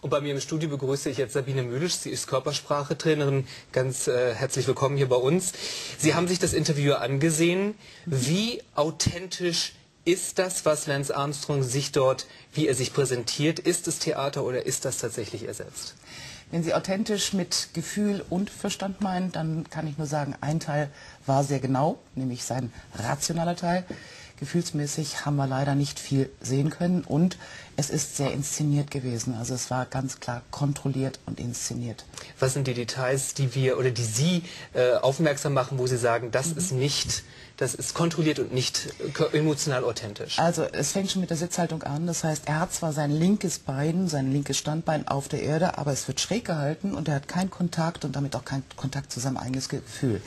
Und bei mir im Studio begrüße ich jetzt Sabine Mühlisch. Sie ist Körpersprachetrainerin. Ganz äh, herzlich willkommen hier bei uns. Sie haben sich das Interview angesehen. Wie authentisch ist das, was Lance Armstrong sich dort, wie er sich präsentiert? Ist es Theater oder ist das tatsächlich ersetzt? Wenn Sie authentisch mit Gefühl und Verstand meinen, dann kann ich nur sagen, ein Teil war sehr genau, nämlich sein rationaler Teil. Gefühlsmäßig haben wir leider nicht viel sehen können und es ist sehr inszeniert gewesen. Also es war ganz klar kontrolliert und inszeniert. Was sind die Details, die wir oder die Sie äh, aufmerksam machen, wo Sie sagen, das mhm. ist nicht, das ist kontrolliert und nicht äh, emotional authentisch? Also es fängt schon mit der Sitzhaltung an. Das heißt, er hat zwar sein linkes Bein, sein linkes Standbein auf der Erde, aber es wird schräg gehalten und er hat keinen Kontakt und damit auch keinen Kontakt zu seinem eigenes Gefühl.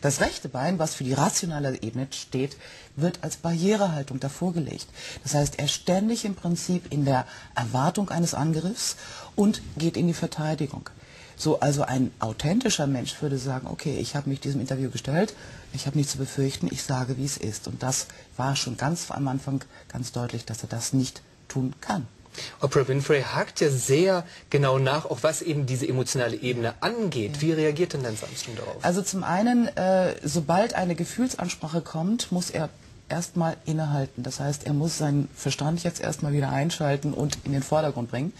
Das rechte Bein, was für die rationale Ebene steht, wird als Barrierehaltung davor gelegt. Das heißt, er ständig im Prinzip in der Erwartung eines Angriffs und geht in die Verteidigung. So, also ein authentischer Mensch würde sagen, okay, ich habe mich diesem Interview gestellt, ich habe nichts zu befürchten, ich sage, wie es ist. Und das war schon ganz am Anfang ganz deutlich, dass er das nicht tun kann. Oprah Winfrey hakt ja sehr genau nach, auch was eben diese emotionale Ebene angeht. Ja. Wie reagiert denn Lance Armstrong darauf? Also zum einen, äh, sobald eine Gefühlsansprache kommt, muss er erstmal innehalten. Das heißt, er muss seinen Verstand jetzt erstmal wieder einschalten und in den Vordergrund bringen.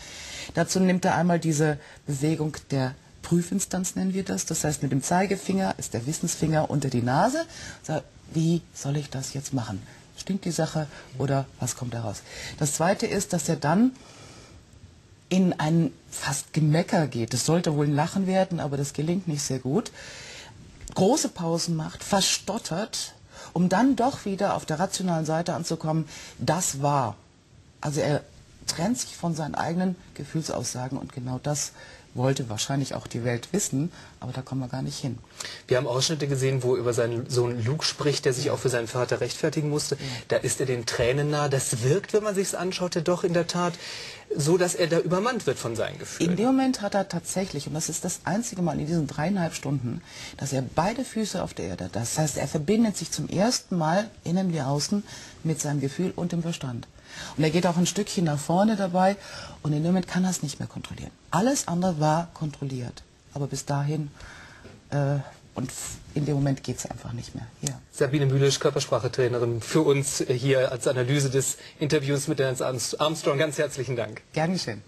Dazu nimmt er einmal diese Bewegung der Prüfinstanz, nennen wir das. Das heißt, mit dem Zeigefinger ist der Wissensfinger unter die Nase. Wie soll ich das jetzt machen? Stimmt die Sache oder was kommt daraus? Das Zweite ist, dass er dann in ein fast Gemecker geht. Es sollte wohl ein Lachen werden, aber das gelingt nicht sehr gut. Große Pausen macht, verstottert, um dann doch wieder auf der rationalen Seite anzukommen, das war. Also er trennt sich von seinen eigenen Gefühlsaussagen und genau das wollte wahrscheinlich auch die Welt wissen, aber da kommen wir gar nicht hin. Wir haben Ausschnitte gesehen, wo über seinen Sohn Luke spricht, der sich auch für seinen Vater rechtfertigen musste. Da ist er den Tränen nah. Das wirkt, wenn man sich es anschaut, ja doch in der Tat so, dass er da übermannt wird von seinen Gefühlen. In dem Moment hat er tatsächlich, und das ist das einzige Mal in diesen dreieinhalb Stunden, dass er beide Füße auf der Erde, das heißt, er verbindet sich zum ersten Mal innen wie außen mit seinem Gefühl und dem Verstand. Und er geht auch ein Stückchen nach vorne dabei und in dem Moment kann er es nicht mehr kontrollieren. Alles andere war kontrolliert. Aber bis dahin äh, und in dem Moment geht es einfach nicht mehr. Ja. Sabine Mühlisch, Körpersprachetrainerin, für uns hier als Analyse des Interviews mit Lance Armstrong. Ganz herzlichen Dank. Gern geschehen.